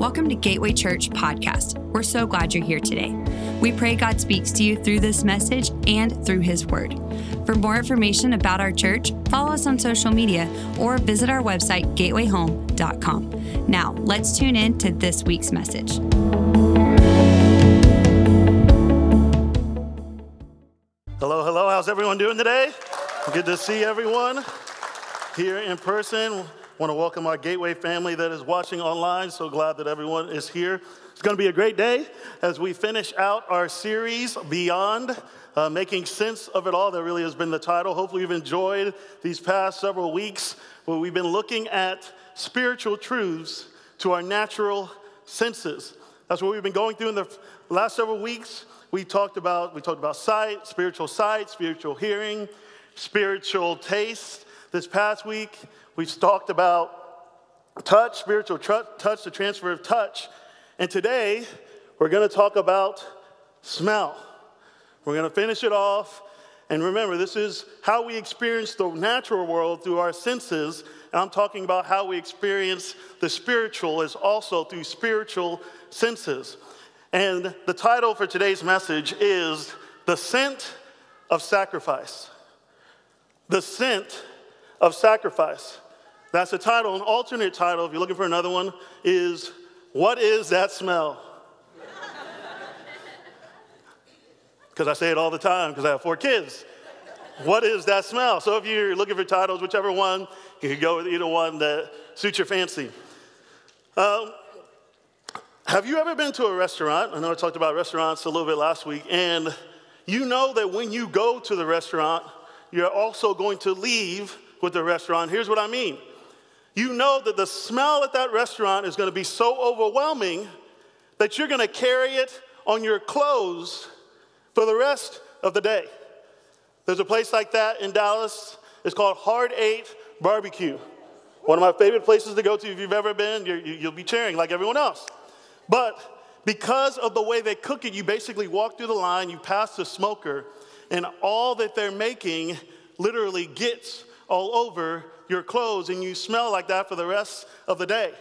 Welcome to Gateway Church Podcast. We're so glad you're here today. We pray God speaks to you through this message and through His Word. For more information about our church, follow us on social media or visit our website, gatewayhome.com. Now, let's tune in to this week's message. Hello, hello. How's everyone doing today? Good to see everyone here in person. Want to welcome our Gateway family that is watching online. So glad that everyone is here. It's going to be a great day as we finish out our series, Beyond, uh, Making Sense of It All. That really has been the title. Hopefully, you've enjoyed these past several weeks where we've been looking at spiritual truths to our natural senses. That's what we've been going through in the last several weeks. We talked about we talked about sight, spiritual sight, spiritual hearing, spiritual taste. This past week, we've talked about touch, spiritual tr- touch, the transfer of touch. And today, we're going to talk about smell. We're going to finish it off. And remember, this is how we experience the natural world through our senses. And I'm talking about how we experience the spiritual is also through spiritual senses. And the title for today's message is The Scent of Sacrifice. The Scent of Sacrifice. That's the title. An alternate title, if you're looking for another one, is What is That Smell? Because I say it all the time because I have four kids. What is that smell? So if you're looking for titles, whichever one, you can go with either one that suits your fancy. Um, have you ever been to a restaurant? I know I talked about restaurants a little bit last week, and you know that when you go to the restaurant, you're also going to leave with the restaurant. Here's what I mean you know that the smell at that restaurant is going to be so overwhelming that you're going to carry it on your clothes for the rest of the day. There's a place like that in Dallas. It's called Hard Eight Barbecue. One of my favorite places to go to if you've ever been, you, will be cheering like everyone else. But because of the way they cook it, you basically walk through the line, you pass the smoker, and all that they're making literally gets all over your clothes, and you smell like that for the rest of the day.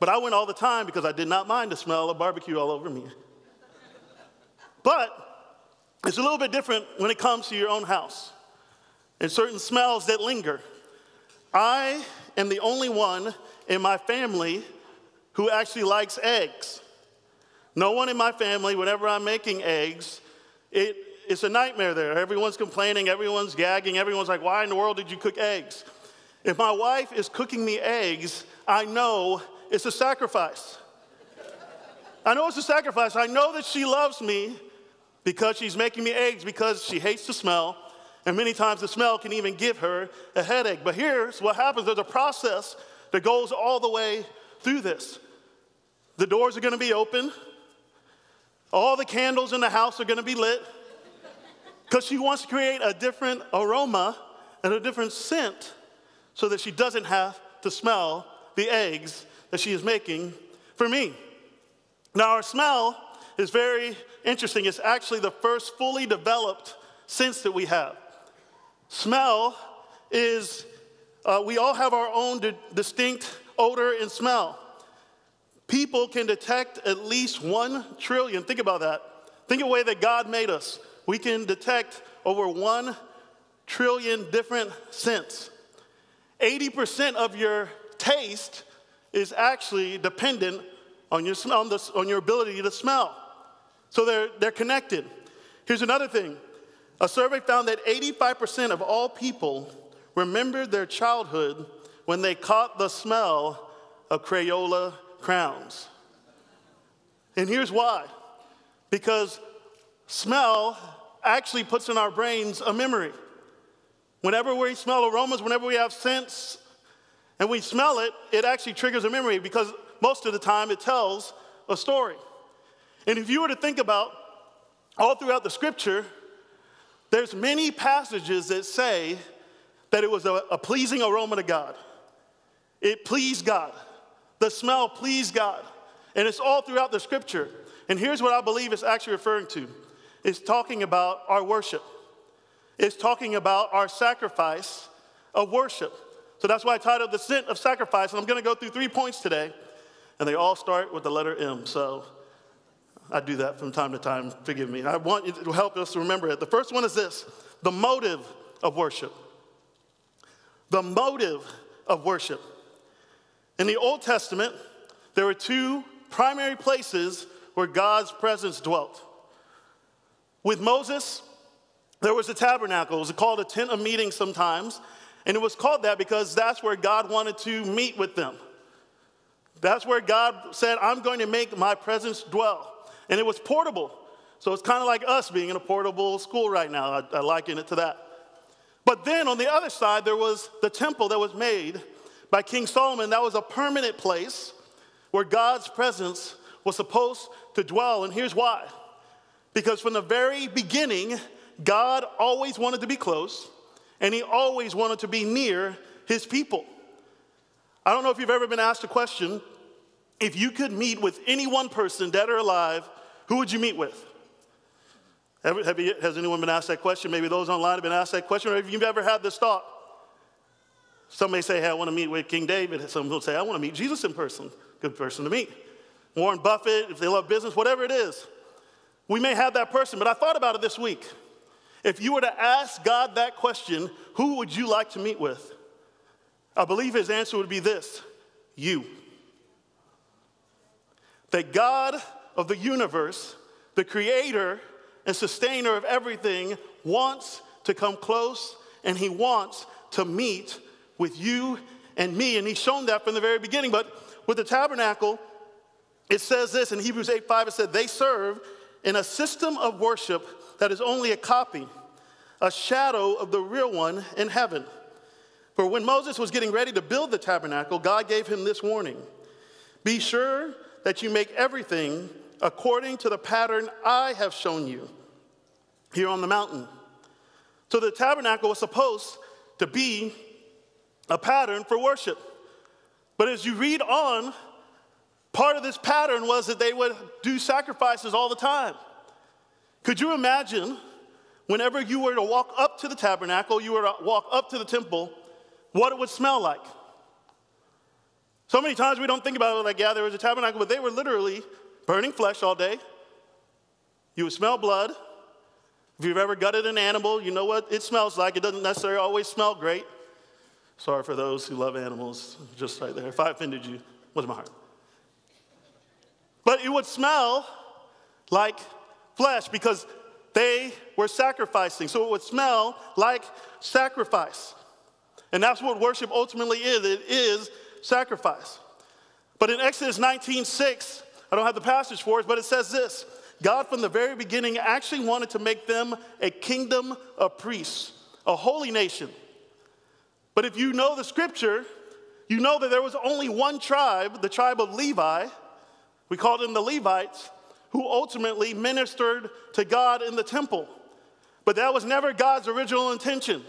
But I went all the time because I did not mind the smell of barbecue all over me. But it's a little bit different when it comes to your own house and certain smells that linger. I am the only one in my family who actually likes eggs. No one in my family, whenever I'm making eggs, it, it's a nightmare there. Everyone's complaining, everyone's gagging, everyone's like, why in the world did you cook eggs? If my wife is cooking me eggs, I know it's a sacrifice. I know it's a sacrifice. I know that she loves me because she's making me eggs because she hates the smell. And many times the smell can even give her a headache. But here's what happens there's a process that goes all the way through this. The doors are to be open, all the candles in the house are to be lit because she wants to create a different aroma and a different scent so that she doesn't have to smell the eggs that she is making for me. Now, our smell is very interesting. It's actually the first fully developed sense that we have. Smell is, uh, we all have our own di- distinct odor and smell. People can detect at least one trillion, think about that. Think of the way that God made us. We can detect over one trillion different scents. 80% of your taste is actually dependent on your, on, the, on your ability to smell. So they're, they're connected. Here's another thing a survey found that 85% of all people remembered their childhood when they caught the smell of Crayola crayons. And here's why because smell actually puts in our brains a memory. Whenever we smell aromas, whenever we have scents, and we smell it, it actually triggers a memory because most of the time it tells a story. And if you were to think about all throughout the scripture, there's many passages that say that it was a, a pleasing aroma to God. It pleased God. The smell pleased God. And it's all throughout the scripture. And here's what I believe it's actually referring to it's talking about our worship, it's talking about our sacrifice of worship. So that's why I titled The Scent of Sacrifice. And I'm going to go through three points today. and they all start with the letter M. So I do that from time to time. Forgive me. I want to help us remember it. The first one is this the motive of worship. The motive of worship. In the Old Testament, there were two primary places where God's presence dwelt. With Moses, there was a tabernacle. It was called a tent of meeting sometimes. And it was called that because that's where God wanted to meet with them. That's where God said, I'm going to make my presence dwell. And it was portable. So it's kind of like us being in a portable school right now. I, I liken it to that. But then on the other side, there was the temple that was made by King Solomon. That was a permanent place where God's presence was supposed to dwell. And here's why because from the very beginning, God always wanted to be close and he always wanted to be near his people. I don't know if you've ever been asked a question if you could meet with any one person, dead or alive, who would you meet with? You, has anyone been asked that question? Maybe those online have been asked that question, or have you ever had this thought? Some may say, hey, I want to meet with King David. Some will say, I want to meet Jesus in person. Good person to meet. Warren Buffett, if they love business, whatever it is. We may have that person, but I thought about it this week. If you were to ask God that question, who would you like to meet with? I believe his answer would be this you. That God of the universe, the creator and sustainer of everything, wants to come close and he wants to meet with you and me. And he's shown that from the very beginning. But with the tabernacle, it says this in Hebrews 8 5, it said, They serve in a system of worship that is only a copy, a shadow of the real one in heaven. For when Moses was getting ready to build the tabernacle, God gave him this warning Be sure that you make everything according to the pattern I have shown you here on the mountain. So the tabernacle was supposed to be a pattern for worship. But as you read on, part of this pattern was that they would do sacrifices all the time. Could you imagine whenever you were to walk up to the tabernacle, you were to walk up to the temple, what it would smell like? So many times we don't think about it like, yeah, there was a tabernacle, but they were literally burning flesh all day. You would smell blood. If you've ever gutted an animal, you know what it smells like. It doesn't necessarily always smell great. Sorry for those who love animals, just right there. If I offended you, what's my heart? But it would smell like flesh because they were sacrificing. So it would smell like sacrifice. And that's what worship ultimately is it is sacrifice. But in Exodus 19 6, I don't have the passage for it, but it says this God from the very beginning actually wanted to make them a kingdom of priests, a holy nation. But if you know the scripture, you know that there was only one tribe, the tribe of Levi, we called them the Levites, who ultimately ministered to God in the temple. But that was never God's original intention.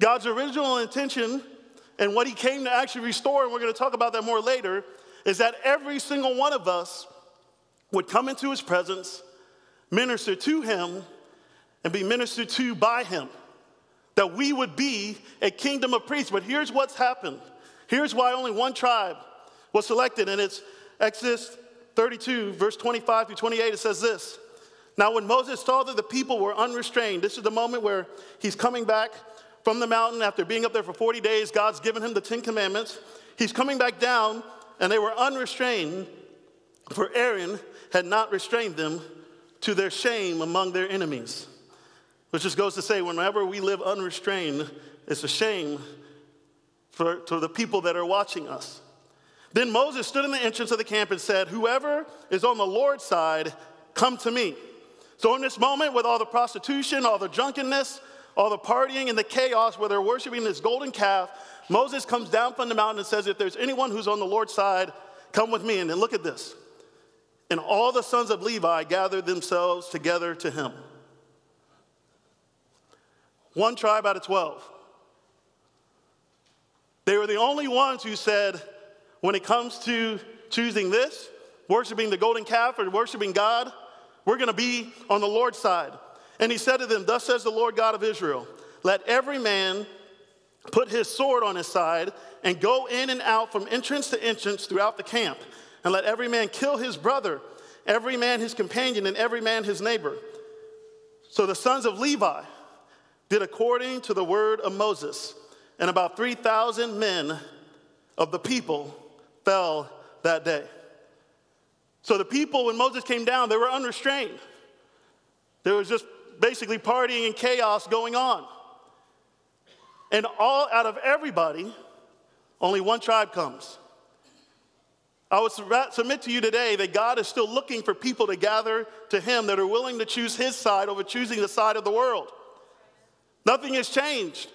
God's original intention and what he came to actually restore, and we're going to talk about that more later, is that every single one of us would come into his presence, minister to him, and be ministered to by him. That we would be a kingdom of priests. But here's what's happened. Here's why only one tribe was selected, and it's Exodus 32, verse 25 through 28. It says this Now, when Moses saw that the people were unrestrained, this is the moment where he's coming back from the mountain after being up there for 40 days. God's given him the Ten Commandments. He's coming back down, and they were unrestrained, for Aaron had not restrained them to their shame among their enemies. Which just goes to say, whenever we live unrestrained, it's a shame for, to the people that are watching us. Then Moses stood in the entrance of the camp and said, Whoever is on the Lord's side, come to me. So, in this moment, with all the prostitution, all the drunkenness, all the partying and the chaos where they're worshiping this golden calf, Moses comes down from the mountain and says, If there's anyone who's on the Lord's side, come with me. And then look at this. And all the sons of Levi gathered themselves together to him. One tribe out of 12. They were the only ones who said, when it comes to choosing this, worshiping the golden calf or worshiping God, we're going to be on the Lord's side. And he said to them, Thus says the Lord God of Israel, let every man put his sword on his side and go in and out from entrance to entrance throughout the camp. and let every man kill his brother, every man his companion, and every man his neighbor. So the sons of Levi did according to the word of Moses, and about 3,000 men of the people fell that day. So the people, when Moses came down, they were unrestrained. There was just basically partying and chaos going on. And all out of everybody, only one tribe comes. I would submit to you today that God is still looking for people to gather to Him that are willing to choose His side over choosing the side of the world. Nothing has changed.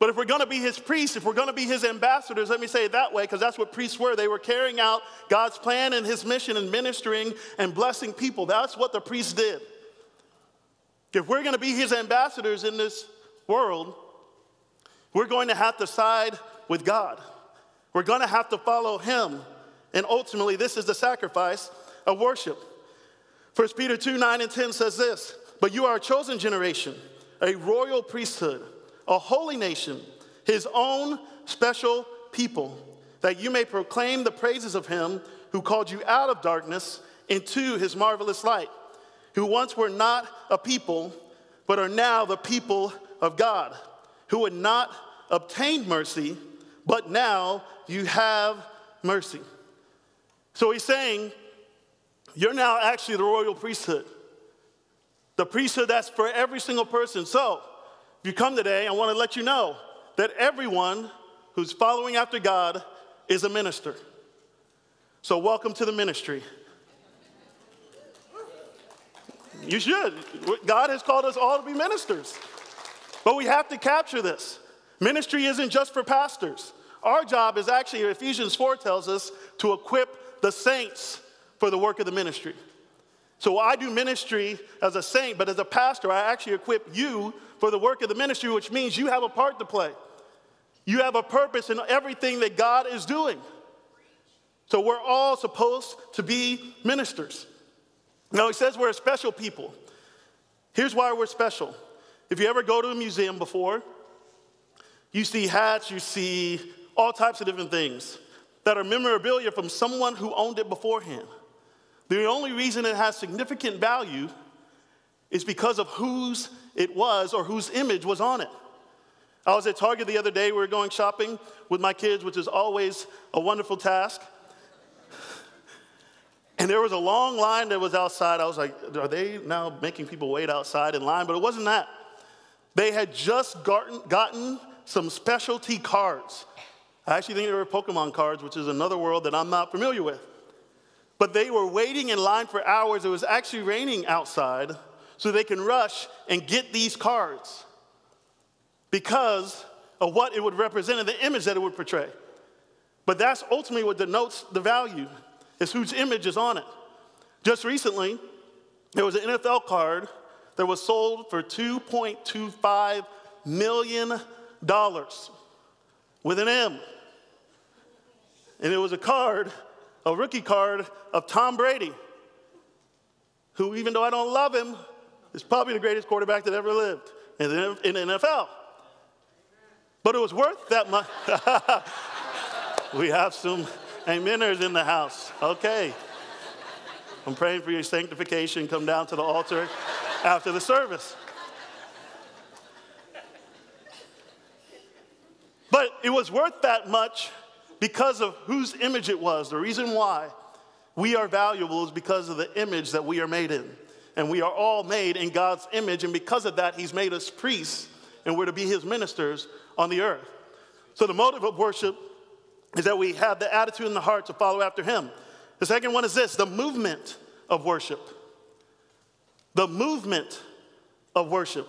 But if we're going to be his priests, if we're going to be his ambassadors, let me say it that way, because that's what priests were. They were carrying out God's plan and his mission and ministering and blessing people. That's what the priests did. If we're going to be his ambassadors in this world, we're going to have to side with God. We're going to have to follow him. And ultimately, this is the sacrifice of worship. 1 Peter 2 9 and 10 says this But you are a chosen generation, a royal priesthood a holy nation, his own special people, that you may proclaim the praises of him who called you out of darkness into his marvelous light, who once were not a people, but are now the people of God, who had not obtained mercy, but now you have mercy. So he's saying, You're now actually the royal priesthood. The priesthood that's for every single person. So, if you come today, I want to let you know that everyone who's following after God is a minister. So, welcome to the ministry. You should. God has called us all to be ministers. But we have to capture this. Ministry isn't just for pastors. Our job is actually, Ephesians 4 tells us, to equip the saints for the work of the ministry. So I do ministry as a saint, but as a pastor, I actually equip you for the work of the ministry, which means you have a part to play. You have a purpose in everything that God is doing. So we're all supposed to be ministers. Now, he says we're a special people. Here's why we're special. If you ever go to a museum before, you see hats, you see all types of different things that are memorabilia from someone who owned it beforehand. The only reason it has significant value is because of whose it was or whose image was on it. I was at Target the other day. We were going shopping with my kids, which is always a wonderful task. And there was a long line that was outside. I was like, are they now making people wait outside in line? But it wasn't that. They had just gotten, gotten some specialty cards. I actually think they were Pokemon cards, which is another world that I'm not familiar with. But they were waiting in line for hours. It was actually raining outside so they can rush and get these cards because of what it would represent and the image that it would portray. But that's ultimately what denotes the value, is whose image is on it. Just recently, there was an NFL card that was sold for $2.25 million with an M. And it was a card, a rookie card of Tom Brady, who, even though I don't love him, is probably the greatest quarterback that ever lived in the, in the NFL. But it was worth that much. we have some ameners in the house. Okay. I'm praying for your sanctification. Come down to the altar after the service. But it was worth that much because of whose image it was. The reason why we are valuable is because of the image that we are made in and we are all made in God's image, and because of that, He's made us priests, and we're to be His ministers on the earth. So, the motive of worship is that we have the attitude in the heart to follow after Him. The second one is this the movement of worship. The movement of worship.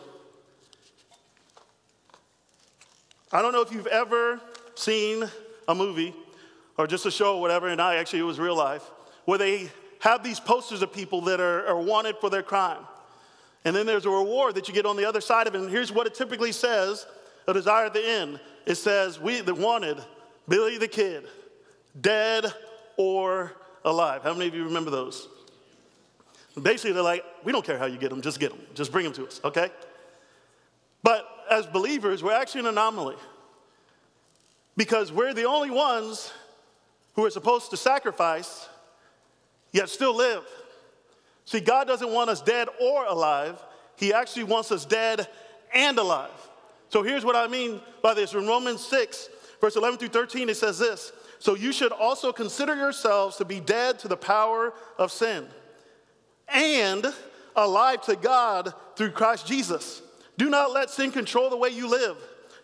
I don't know if you've ever seen a movie or just a show or whatever, and I actually, it was real life, where they have these posters of people that are, are wanted for their crime. And then there's a reward that you get on the other side of it. And here's what it typically says a desire at the end. It says, We that wanted Billy the Kid, dead or alive. How many of you remember those? Basically, they're like, We don't care how you get them, just get them. Just bring them to us, okay? But as believers, we're actually an anomaly because we're the only ones who are supposed to sacrifice yet still live. See, God doesn't want us dead or alive, He actually wants us dead and alive. So here's what I mean by this. In Romans 6, verse 11 through 13, it says this So you should also consider yourselves to be dead to the power of sin and alive to God through Christ Jesus. Do not let sin control the way you live.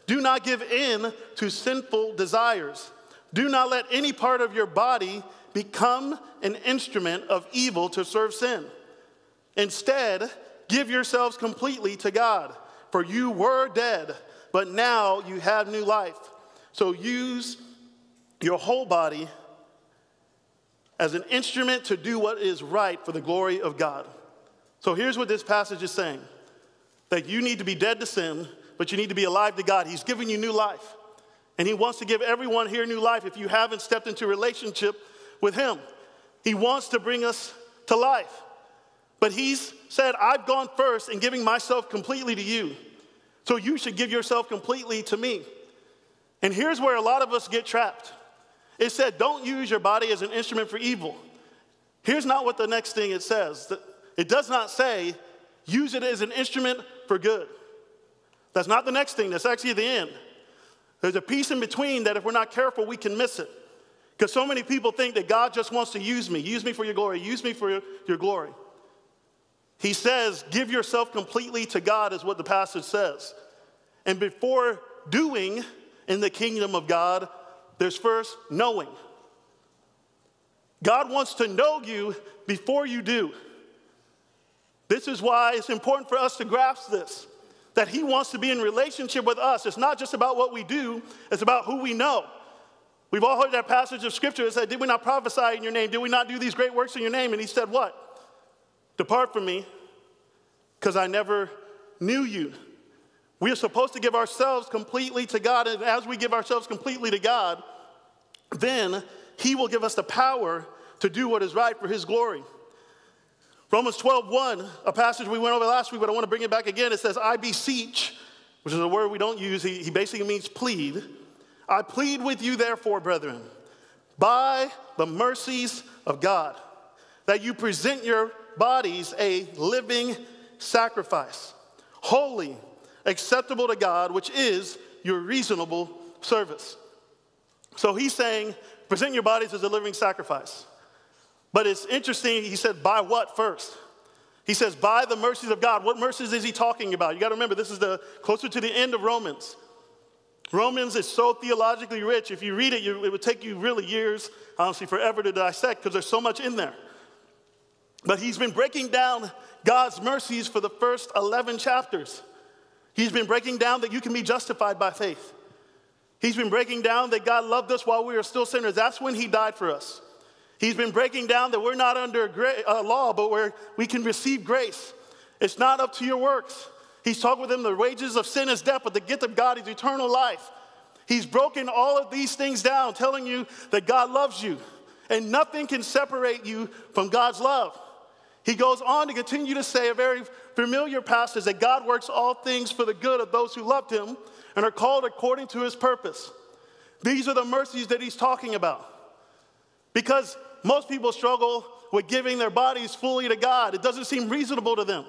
Do not give in to sinful desires. Do not let any part of your body become an instrument of evil to serve sin. Instead, give yourselves completely to God, for you were dead, but now you have new life. So use your whole body as an instrument to do what is right for the glory of God. So here's what this passage is saying that you need to be dead to sin, but you need to be alive to God. He's giving you new life. And He wants to give everyone here new life if you haven't stepped into a relationship with Him. He wants to bring us to life. But He's said, I've gone first in giving myself completely to you. So you should give yourself completely to me. And here's where a lot of us get trapped. It said, don't use your body as an instrument for evil. Here's not what the next thing it says. It does not say, use it as an instrument for good. That's not the next thing, that's actually the end. There's a piece in between that if we're not careful, we can miss it. Because so many people think that God just wants to use me. Use me for your glory. Use me for your, your glory. He says, give yourself completely to God, is what the passage says. And before doing in the kingdom of God, there's first knowing. God wants to know you before you do. This is why it's important for us to grasp this that He wants to be in relationship with us. It's not just about what we do, it's about who we know. We've all heard that passage of scripture that said, Did we not prophesy in your name? Did we not do these great works in your name? And He said, What? Depart from me, because I never knew you. We are supposed to give ourselves completely to God, and as we give ourselves completely to God, then He will give us the power to do what is right for His glory. Romans 12, 1, a passage we went over last week, but I want to bring it back again. It says, I beseech, which is a word we don't use. He, he basically means plead. I plead with you, therefore, brethren, by the mercies of God, that you present your bodies a living sacrifice, holy, acceptable to God, which is your reasonable service. So he's saying, present your bodies as a living sacrifice. But it's interesting, he said, by what first? He says, by the mercies of God. What mercies is he talking about? You got to remember, this is the closer to the end of Romans. Romans is so theologically rich. If you read it, you, it would take you really years, honestly, forever to dissect because there's so much in there. But he's been breaking down God's mercies for the first 11 chapters. He's been breaking down that you can be justified by faith. He's been breaking down that God loved us while we were still sinners. That's when he died for us. He's been breaking down that we're not under gra- uh, law, but where we can receive grace. It's not up to your works. He's talking with them the wages of sin is death, but the gift of God is eternal life. He's broken all of these things down, telling you that God loves you, and nothing can separate you from God's love. He goes on to continue to say a very familiar passage that God works all things for the good of those who loved him and are called according to his purpose. These are the mercies that he's talking about. Because most people struggle with giving their bodies fully to God. It doesn't seem reasonable to them.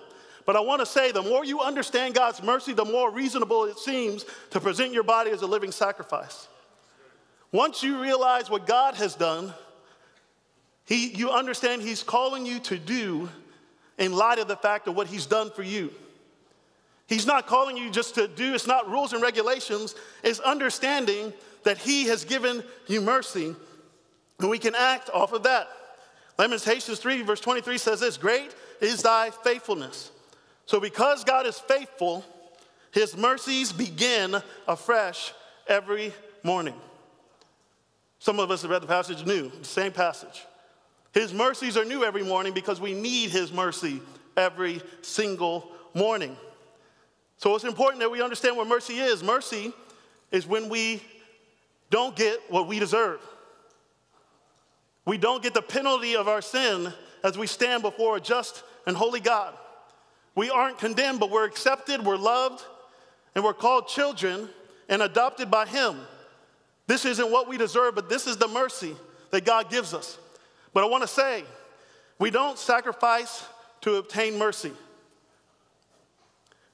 But I want to say the more you understand God's mercy, the more reasonable it seems to present your body as a living sacrifice. Once you realize what God has done, he, you understand He's calling you to do in light of the fact of what He's done for you. He's not calling you just to do, it's not rules and regulations, it's understanding that He has given you mercy and we can act off of that. Lamentations 3, verse 23 says this Great is thy faithfulness. So, because God is faithful, his mercies begin afresh every morning. Some of us have read the passage new, the same passage. His mercies are new every morning because we need his mercy every single morning. So it's important that we understand what mercy is. Mercy is when we don't get what we deserve. We don't get the penalty of our sin as we stand before a just and holy God. We aren't condemned, but we're accepted, we're loved, and we're called children and adopted by Him. This isn't what we deserve, but this is the mercy that God gives us. But I want to say We don't sacrifice to obtain mercy.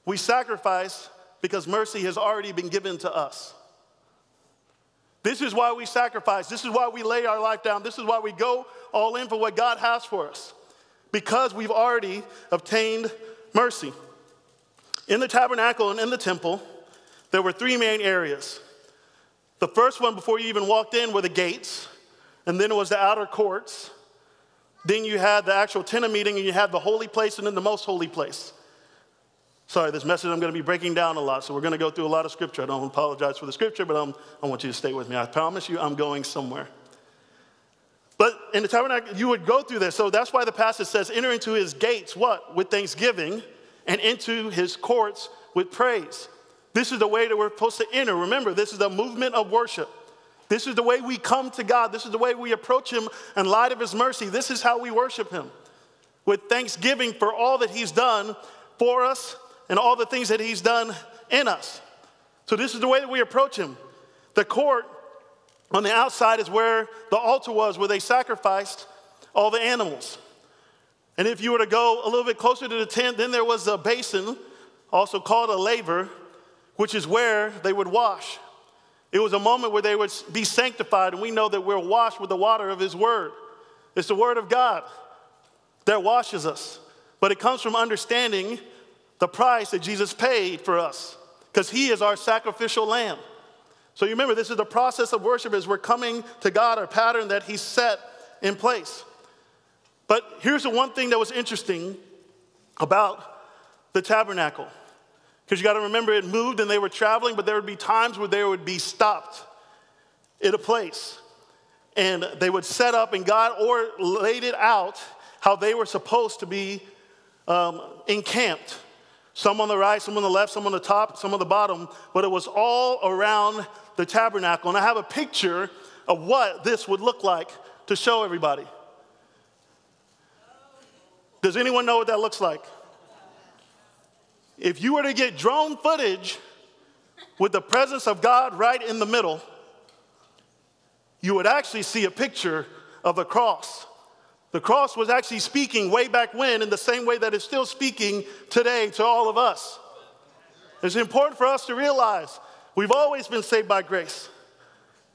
We sacrifice because mercy has already been given to us. This is why we sacrifice. This is why we lay our life down. This is why we go all in for what God has for us, because we've already obtained mercy. In the tabernacle and in the temple, there were three main areas. The first one, before you even walked in, were the gates, and then it was the outer courts. Then you had the actual tent of meeting, and you had the holy place and then the most holy place. Sorry, this message I'm going to be breaking down a lot, so we're going to go through a lot of scripture. I don't apologize for the scripture, but I'm, I want you to stay with me. I promise you, I'm going somewhere. In the tabernacle, you would go through this. So that's why the passage says, enter into his gates, what? With thanksgiving, and into his courts with praise. This is the way that we're supposed to enter. Remember, this is a movement of worship. This is the way we come to God. This is the way we approach him in light of his mercy. This is how we worship him with thanksgiving for all that he's done for us and all the things that he's done in us. So, this is the way that we approach him. The court on the outside is where the altar was, where they sacrificed all the animals. And if you were to go a little bit closer to the tent, then there was a basin, also called a laver, which is where they would wash. It was a moment where they would be sanctified, and we know that we're washed with the water of His Word. It's the Word of God that washes us. But it comes from understanding the price that Jesus paid for us because he is our sacrificial lamb. So you remember, this is the process of worship as we're coming to God, a pattern that he set in place. But here's the one thing that was interesting about the tabernacle. Because you got to remember, it moved and they were traveling, but there would be times where they would be stopped in a place. And they would set up, and God or laid it out how they were supposed to be um, encamped some on the right, some on the left, some on the top, some on the bottom, but it was all around the tabernacle. And I have a picture of what this would look like to show everybody. Does anyone know what that looks like? If you were to get drone footage with the presence of God right in the middle, you would actually see a picture of the cross. The cross was actually speaking way back when in the same way that it's still speaking today to all of us. It's important for us to realize we've always been saved by grace.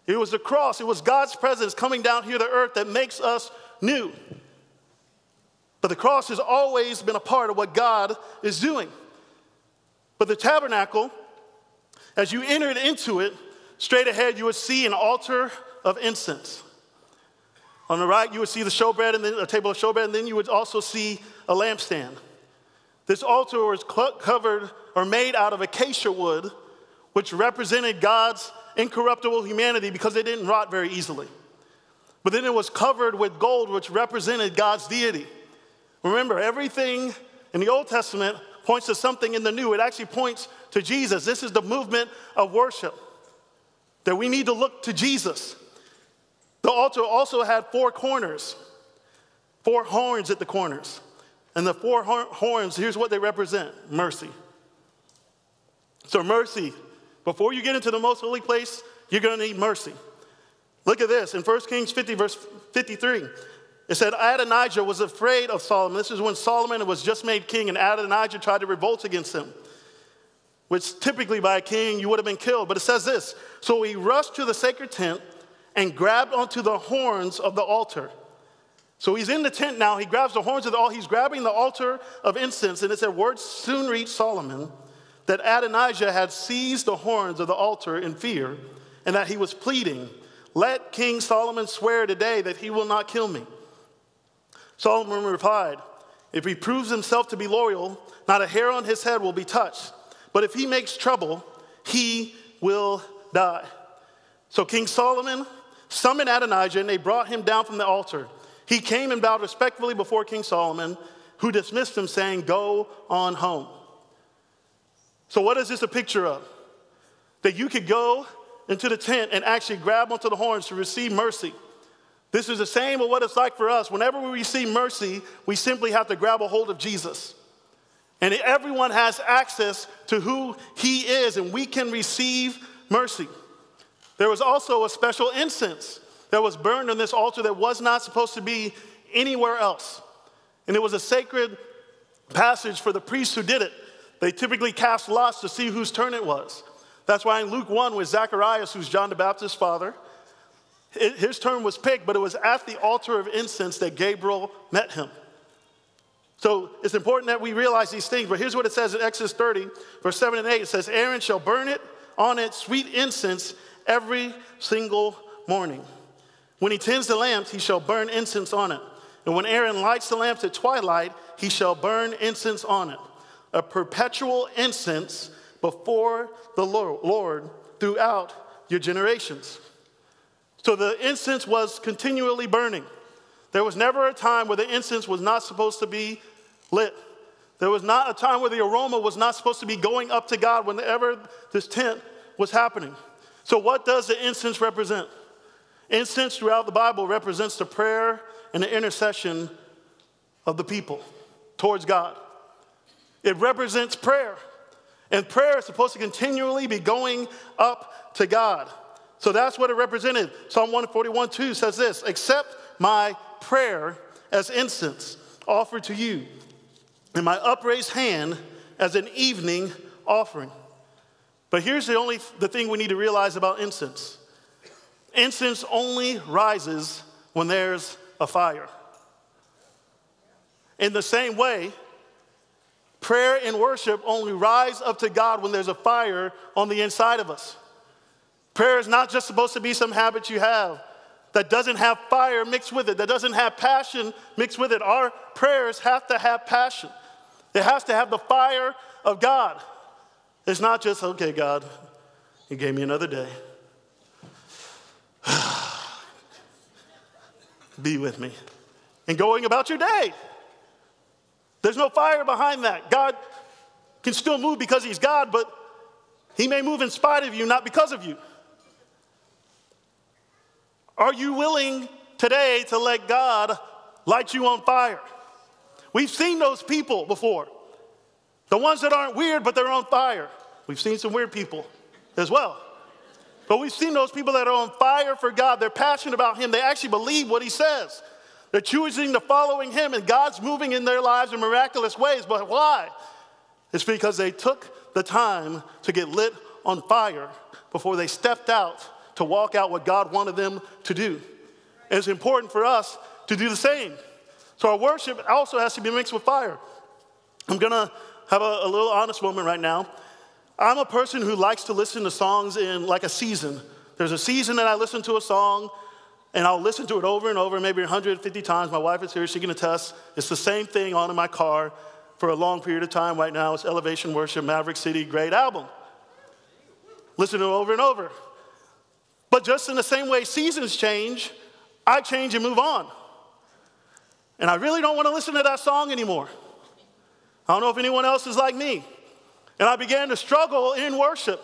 It was the cross, it was God's presence coming down here to earth that makes us new. But the cross has always been a part of what God is doing. But the tabernacle, as you entered into it, straight ahead you would see an altar of incense. On the right, you would see the showbread and then a table of showbread, and then you would also see a lampstand. This altar was covered or made out of acacia wood, which represented God's incorruptible humanity because it didn't rot very easily. But then it was covered with gold, which represented God's deity. Remember, everything in the Old Testament points to something in the New. It actually points to Jesus. This is the movement of worship that we need to look to Jesus. The altar also had four corners, four horns at the corners. And the four horns, here's what they represent mercy. So, mercy, before you get into the most holy place, you're gonna need mercy. Look at this in 1 Kings 50, verse 53. It said, Adonijah was afraid of Solomon. This is when Solomon was just made king, and Adonijah tried to revolt against him, which typically by a king you would have been killed. But it says this So he rushed to the sacred tent and grabbed onto the horns of the altar. So he's in the tent now. He grabs the horns of the altar. He's grabbing the altar of incense. And it said, Words soon reached Solomon that Adonijah had seized the horns of the altar in fear and that he was pleading, Let King Solomon swear today that he will not kill me. Solomon replied, If he proves himself to be loyal, not a hair on his head will be touched. But if he makes trouble, he will die. So King Solomon summoned Adonijah, and they brought him down from the altar. He came and bowed respectfully before King Solomon, who dismissed him, saying, Go on home. So, what is this a picture of? That you could go into the tent and actually grab onto the horns to receive mercy. This is the same of what it's like for us. Whenever we receive mercy, we simply have to grab a hold of Jesus. And everyone has access to who he is, and we can receive mercy. There was also a special incense that was burned on this altar that was not supposed to be anywhere else. And it was a sacred passage for the priests who did it. They typically cast lots to see whose turn it was. That's why in Luke 1, with Zacharias, who's John the Baptist's father, his turn was picked, but it was at the altar of incense that Gabriel met him. So it's important that we realize these things. But here's what it says in Exodus 30, verse 7 and 8. It says, Aaron shall burn it on it sweet incense every single morning. When he tends the lamps, he shall burn incense on it. And when Aaron lights the lamps at twilight, he shall burn incense on it, a perpetual incense before the Lord throughout your generations. So the incense was continually burning. There was never a time where the incense was not supposed to be lit. There was not a time where the aroma was not supposed to be going up to God whenever this tent was happening. So, what does the incense represent? Incense throughout the Bible represents the prayer and the intercession of the people towards God. It represents prayer. And prayer is supposed to continually be going up to God. So that's what it represented. Psalm 141 2 says this Accept my prayer as incense offered to you, and my upraised hand as an evening offering. But here's the only the thing we need to realize about incense. Incense only rises when there's a fire. In the same way, prayer and worship only rise up to God when there's a fire on the inside of us. Prayer is not just supposed to be some habit you have that doesn't have fire mixed with it, that doesn't have passion mixed with it. Our prayers have to have passion, it has to have the fire of God. It's not just, okay, God, you gave me another day. Be with me. And going about your day. There's no fire behind that. God can still move because He's God, but He may move in spite of you, not because of you. Are you willing today to let God light you on fire? We've seen those people before. The ones that aren't weird, but they're on fire. We've seen some weird people as well. But we've seen those people that are on fire for God. They're passionate about Him. They actually believe what He says. They're choosing to following Him, and God's moving in their lives in miraculous ways. But why? It's because they took the time to get lit on fire before they stepped out to walk out what God wanted them to do. And it's important for us to do the same. So our worship also has to be mixed with fire. I'm gonna have a, a little honest moment right now. I'm a person who likes to listen to songs in like a season. There's a season that I listen to a song, and I'll listen to it over and over, maybe 150 times. My wife is here, she can attest. It's the same thing on in my car for a long period of time right now. It's Elevation Worship, Maverick City, great album. Listen to it over and over. But just in the same way seasons change, I change and move on. And I really don't want to listen to that song anymore. I don't know if anyone else is like me. And I began to struggle in worship.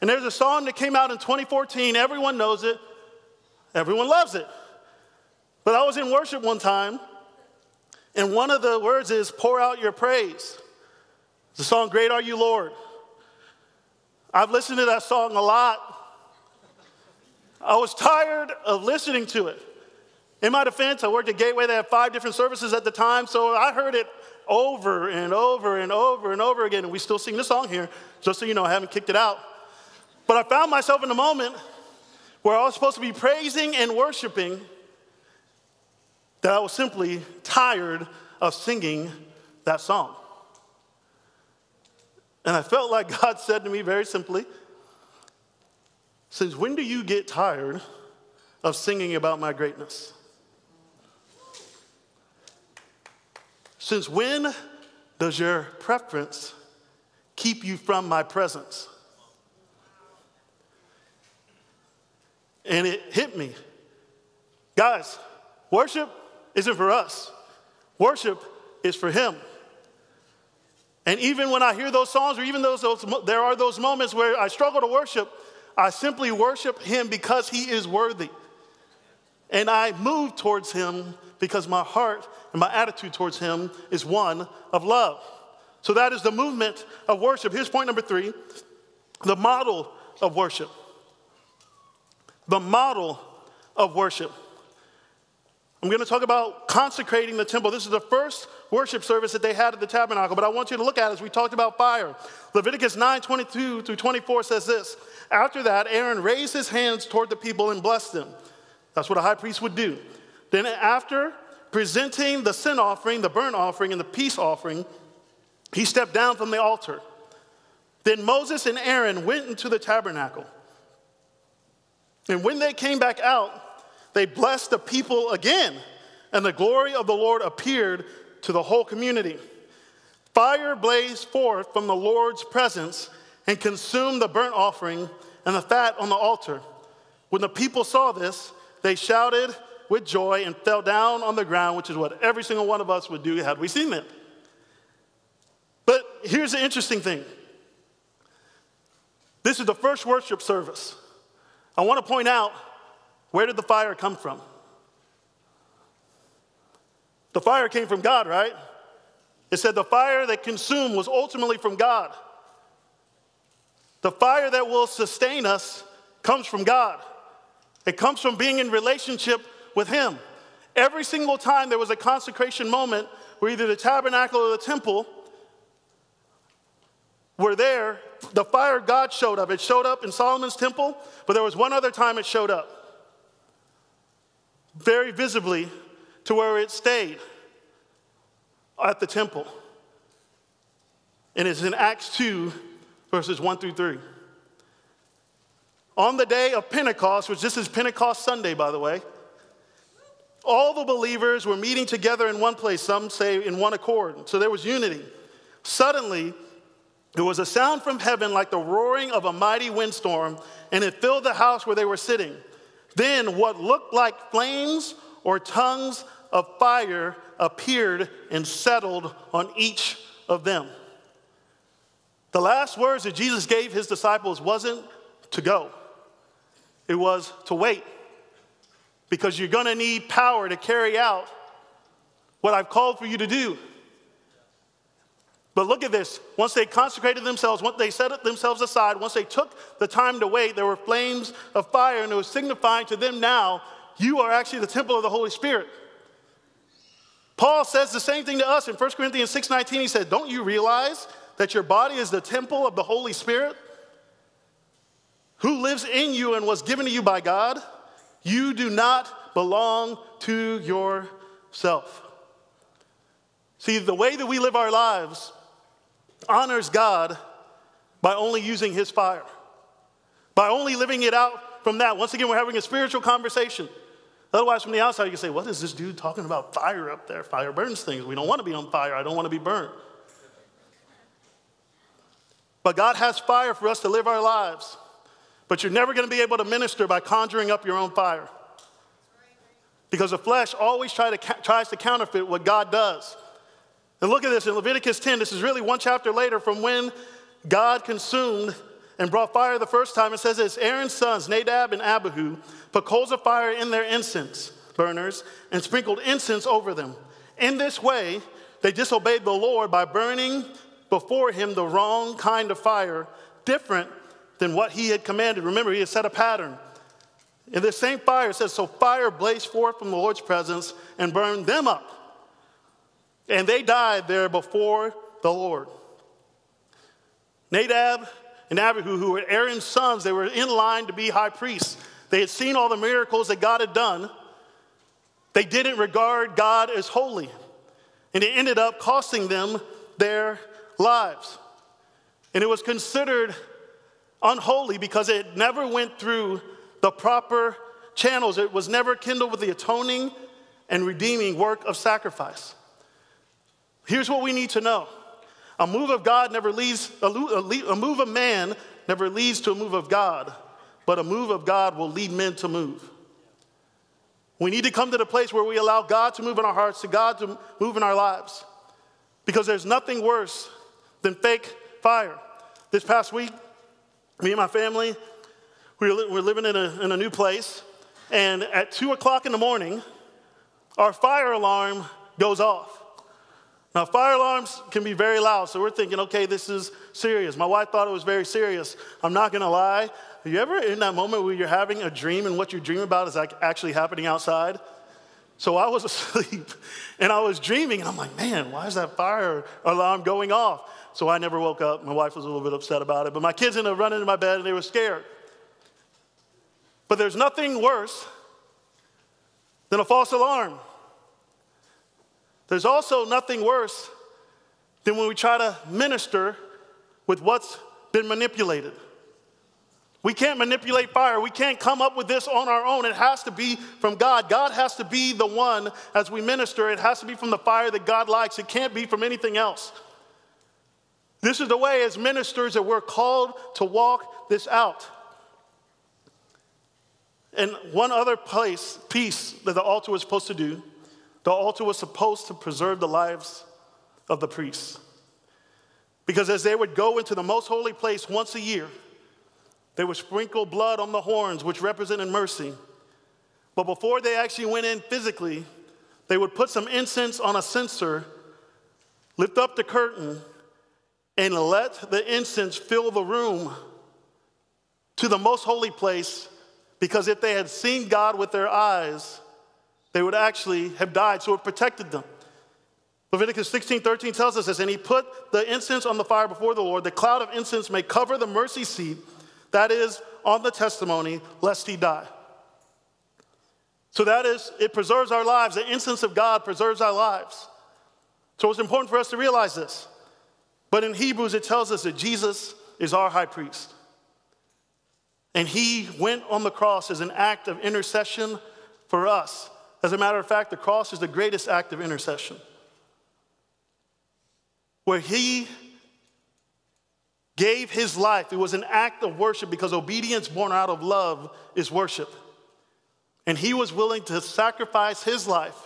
And there's a song that came out in 2014. Everyone knows it, everyone loves it. But I was in worship one time, and one of the words is pour out your praise. The song, Great Are You, Lord. I've listened to that song a lot I was tired of listening to it. In my defense, I worked at Gateway. They had five different services at the time, so I heard it over and over and over and over again. And we still sing the song here, just so you know, I haven't kicked it out. But I found myself in a moment where I was supposed to be praising and worshiping that I was simply tired of singing that song. And I felt like God said to me very simply, since when do you get tired of singing about my greatness? Since when does your preference keep you from my presence? And it hit me. Guys, worship isn't for us, worship is for Him. And even when I hear those songs, or even those, those there are those moments where I struggle to worship, I simply worship him because he is worthy. And I move towards him because my heart and my attitude towards him is one of love. So that is the movement of worship. Here's point number three the model of worship. The model of worship. I'm going to talk about consecrating the temple. This is the first worship service that they had at the tabernacle, but I want you to look at it as we talked about fire. Leviticus 9 22 through 24 says this After that, Aaron raised his hands toward the people and blessed them. That's what a high priest would do. Then, after presenting the sin offering, the burnt offering, and the peace offering, he stepped down from the altar. Then Moses and Aaron went into the tabernacle. And when they came back out, they blessed the people again, and the glory of the Lord appeared to the whole community. Fire blazed forth from the Lord's presence and consumed the burnt offering and the fat on the altar. When the people saw this, they shouted with joy and fell down on the ground, which is what every single one of us would do had we seen it. But here's the interesting thing this is the first worship service. I want to point out where did the fire come from? The fire came from God, right? It said the fire that consumed was ultimately from God. The fire that will sustain us comes from God. It comes from being in relationship with Him. Every single time there was a consecration moment where either the tabernacle or the temple were there, the fire of God showed up. It showed up in Solomon's temple, but there was one other time it showed up very visibly to where it stayed at the temple. And it's in Acts 2, verses 1 through 3. On the day of Pentecost, which this is Pentecost Sunday, by the way, all the believers were meeting together in one place, some say in one accord. So there was unity. Suddenly, there was a sound from heaven like the roaring of a mighty windstorm, and it filled the house where they were sitting. Then what looked like flames or tongues of fire appeared and settled on each of them. The last words that Jesus gave his disciples wasn't to go, it was to wait. Because you're gonna need power to carry out what I've called for you to do. But look at this. Once they consecrated themselves, once they set themselves aside, once they took the time to wait, there were flames of fire, and it was signifying to them now, you are actually the temple of the Holy Spirit. Paul says the same thing to us in 1 Corinthians 6:19. He said, Don't you realize that your body is the temple of the Holy Spirit? Who lives in you and was given to you by God? You do not belong to yourself. See, the way that we live our lives honors God by only using his fire, by only living it out from that. Once again, we're having a spiritual conversation. Otherwise, from the outside, you can say, What is this dude talking about fire up there? Fire burns things. We don't want to be on fire. I don't want to be burned. But God has fire for us to live our lives. But you're never going to be able to minister by conjuring up your own fire. Because the flesh always try to, tries to counterfeit what God does. And look at this in Leviticus 10. This is really one chapter later from when God consumed and brought fire the first time. It says this Aaron's sons, Nadab and Abihu, put coals of fire in their incense burners and sprinkled incense over them. In this way, they disobeyed the Lord by burning before him the wrong kind of fire, different than what he had commanded. Remember, he had set a pattern. In this same fire, it says, So fire blazed forth from the Lord's presence and burned them up and they died there before the Lord. Nadab and Abihu, who were Aaron's sons, they were in line to be high priests. They had seen all the miracles that God had done. They didn't regard God as holy, and it ended up costing them their lives. And it was considered unholy because it never went through the proper channels. It was never kindled with the atoning and redeeming work of sacrifice. Here's what we need to know a move of God never leads, a, move of man never leads to a move of God, but a move of God will lead men to move. We need to come to the place where we allow God to move in our hearts, to God to move in our lives. Because there's nothing worse than fake fire. This past week, me and my family, we were, living in a, in a new place, and at 2 o'clock in the morning, our fire alarm goes off. Now, fire alarms can be very loud, so we're thinking, okay, this is serious. My wife thought it was very serious. I'm not gonna lie. Are you ever in that moment where you're having a dream and what you're dreaming about is like actually happening outside? So I was asleep and I was dreaming, and I'm like, man, why is that fire alarm going off? So I never woke up. My wife was a little bit upset about it, but my kids ended up running into my bed and they were scared. But there's nothing worse than a false alarm. There's also nothing worse than when we try to minister with what's been manipulated. We can't manipulate fire. We can't come up with this on our own. It has to be from God. God has to be the one as we minister. It has to be from the fire that God likes. It can't be from anything else. This is the way, as ministers, that we're called to walk this out. And one other place, piece that the altar was supposed to do, the altar was supposed to preserve the lives of the priests. Because as they would go into the most holy place once a year, they would sprinkle blood on the horns, which represented mercy. But before they actually went in physically, they would put some incense on a censer, lift up the curtain, and let the incense fill the room to the most holy place. Because if they had seen God with their eyes, they would actually have died. So it protected them. Leviticus 16 13 tells us this, and he put the incense on the fire before the Lord. The cloud of incense may cover the mercy seat that is on the testimony, lest he die. So that is, it preserves our lives. The incense of God preserves our lives. So it's important for us to realize this. But in Hebrews, it tells us that Jesus is our high priest. And he went on the cross as an act of intercession for us. As a matter of fact, the cross is the greatest act of intercession. Where he gave his life. It was an act of worship because obedience born out of love is worship. And he was willing to sacrifice his life.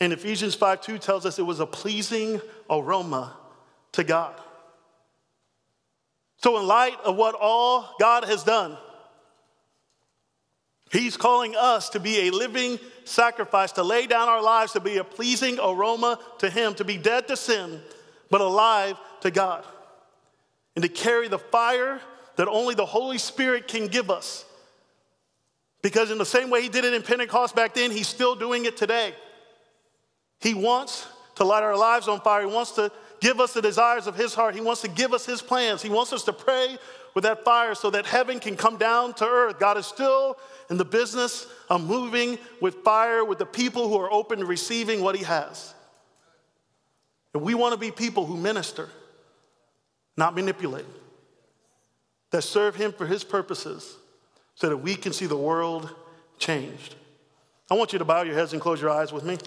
And Ephesians 5 2 tells us it was a pleasing aroma to God. So, in light of what all God has done, He's calling us to be a living sacrifice, to lay down our lives, to be a pleasing aroma to Him, to be dead to sin, but alive to God and to carry the fire that only the Holy Spirit can give us. Because, in the same way He did it in Pentecost back then, He's still doing it today. He wants to light our lives on fire. He wants to give us the desires of His heart. He wants to give us His plans. He wants us to pray with that fire so that heaven can come down to earth. God is still in the business of moving with fire with the people who are open to receiving what He has. And we want to be people who minister not manipulate, that serve Him for His purposes so that we can see the world changed. I want you to bow your heads and close your eyes with me.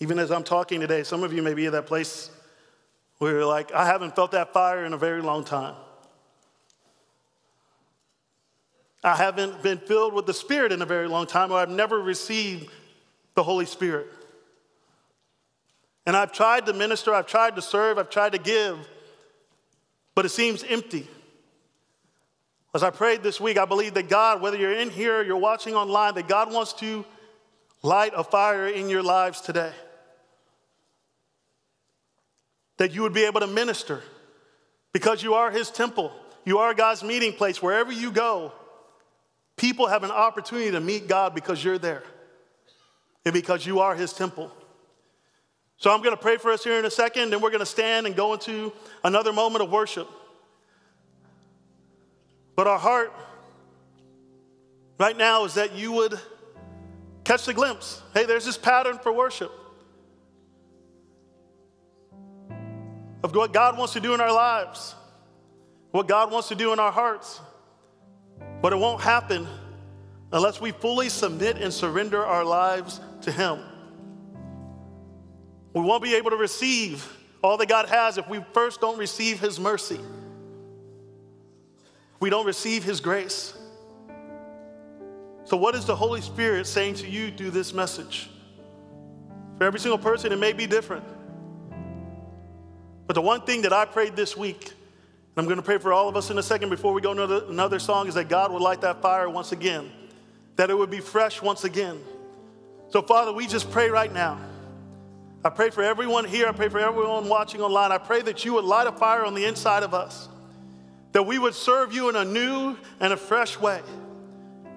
Even as I'm talking today, some of you may be at that place where you're like, I haven't felt that fire in a very long time. I haven't been filled with the Spirit in a very long time, or I've never received the Holy Spirit. And I've tried to minister, I've tried to serve, I've tried to give, but it seems empty. As I prayed this week, I believe that God, whether you're in here or you're watching online, that God wants to light a fire in your lives today. That you would be able to minister because you are His temple. You are God's meeting place. Wherever you go, people have an opportunity to meet God because you're there and because you are his temple. So I'm going to pray for us here in a second, and we're going to stand and go into another moment of worship. But our heart right now is that you would catch the glimpse. Hey, there's this pattern for worship of what God wants to do in our lives, what God wants to do in our hearts. But it won't happen unless we fully submit and surrender our lives to Him. We won't be able to receive all that God has if we first don't receive His mercy. We don't receive His grace. So, what is the Holy Spirit saying to you through this message? For every single person, it may be different. But the one thing that I prayed this week, and I'm going to pray for all of us in a second before we go to another song, is that God would light that fire once again, that it would be fresh once again. So, Father, we just pray right now. I pray for everyone here. I pray for everyone watching online. I pray that you would light a fire on the inside of us. that we would serve you in a new and a fresh way.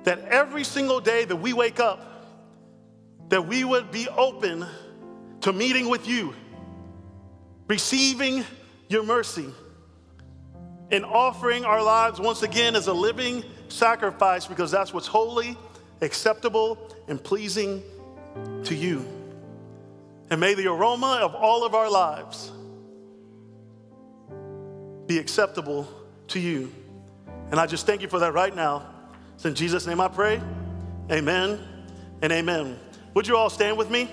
That every single day that we wake up, that we would be open to meeting with you, receiving your mercy, and offering our lives once again as a living sacrifice because that's what's holy, acceptable, and pleasing to you. And may the aroma of all of our lives be acceptable to you. And I just thank you for that right now. It's in Jesus' name I pray. Amen and amen. Would you all stand with me?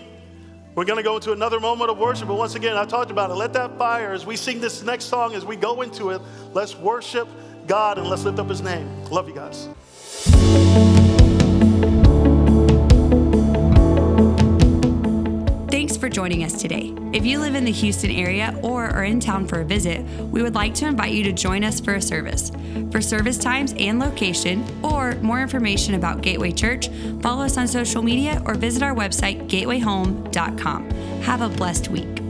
We're going to go into another moment of worship, but once again, I talked about it. Let that fire, as we sing this next song, as we go into it, let's worship God and let's lift up His name. Love you guys. For joining us today. If you live in the Houston area or are in town for a visit, we would like to invite you to join us for a service. For service times and location, or more information about Gateway Church, follow us on social media or visit our website, gatewayhome.com. Have a blessed week.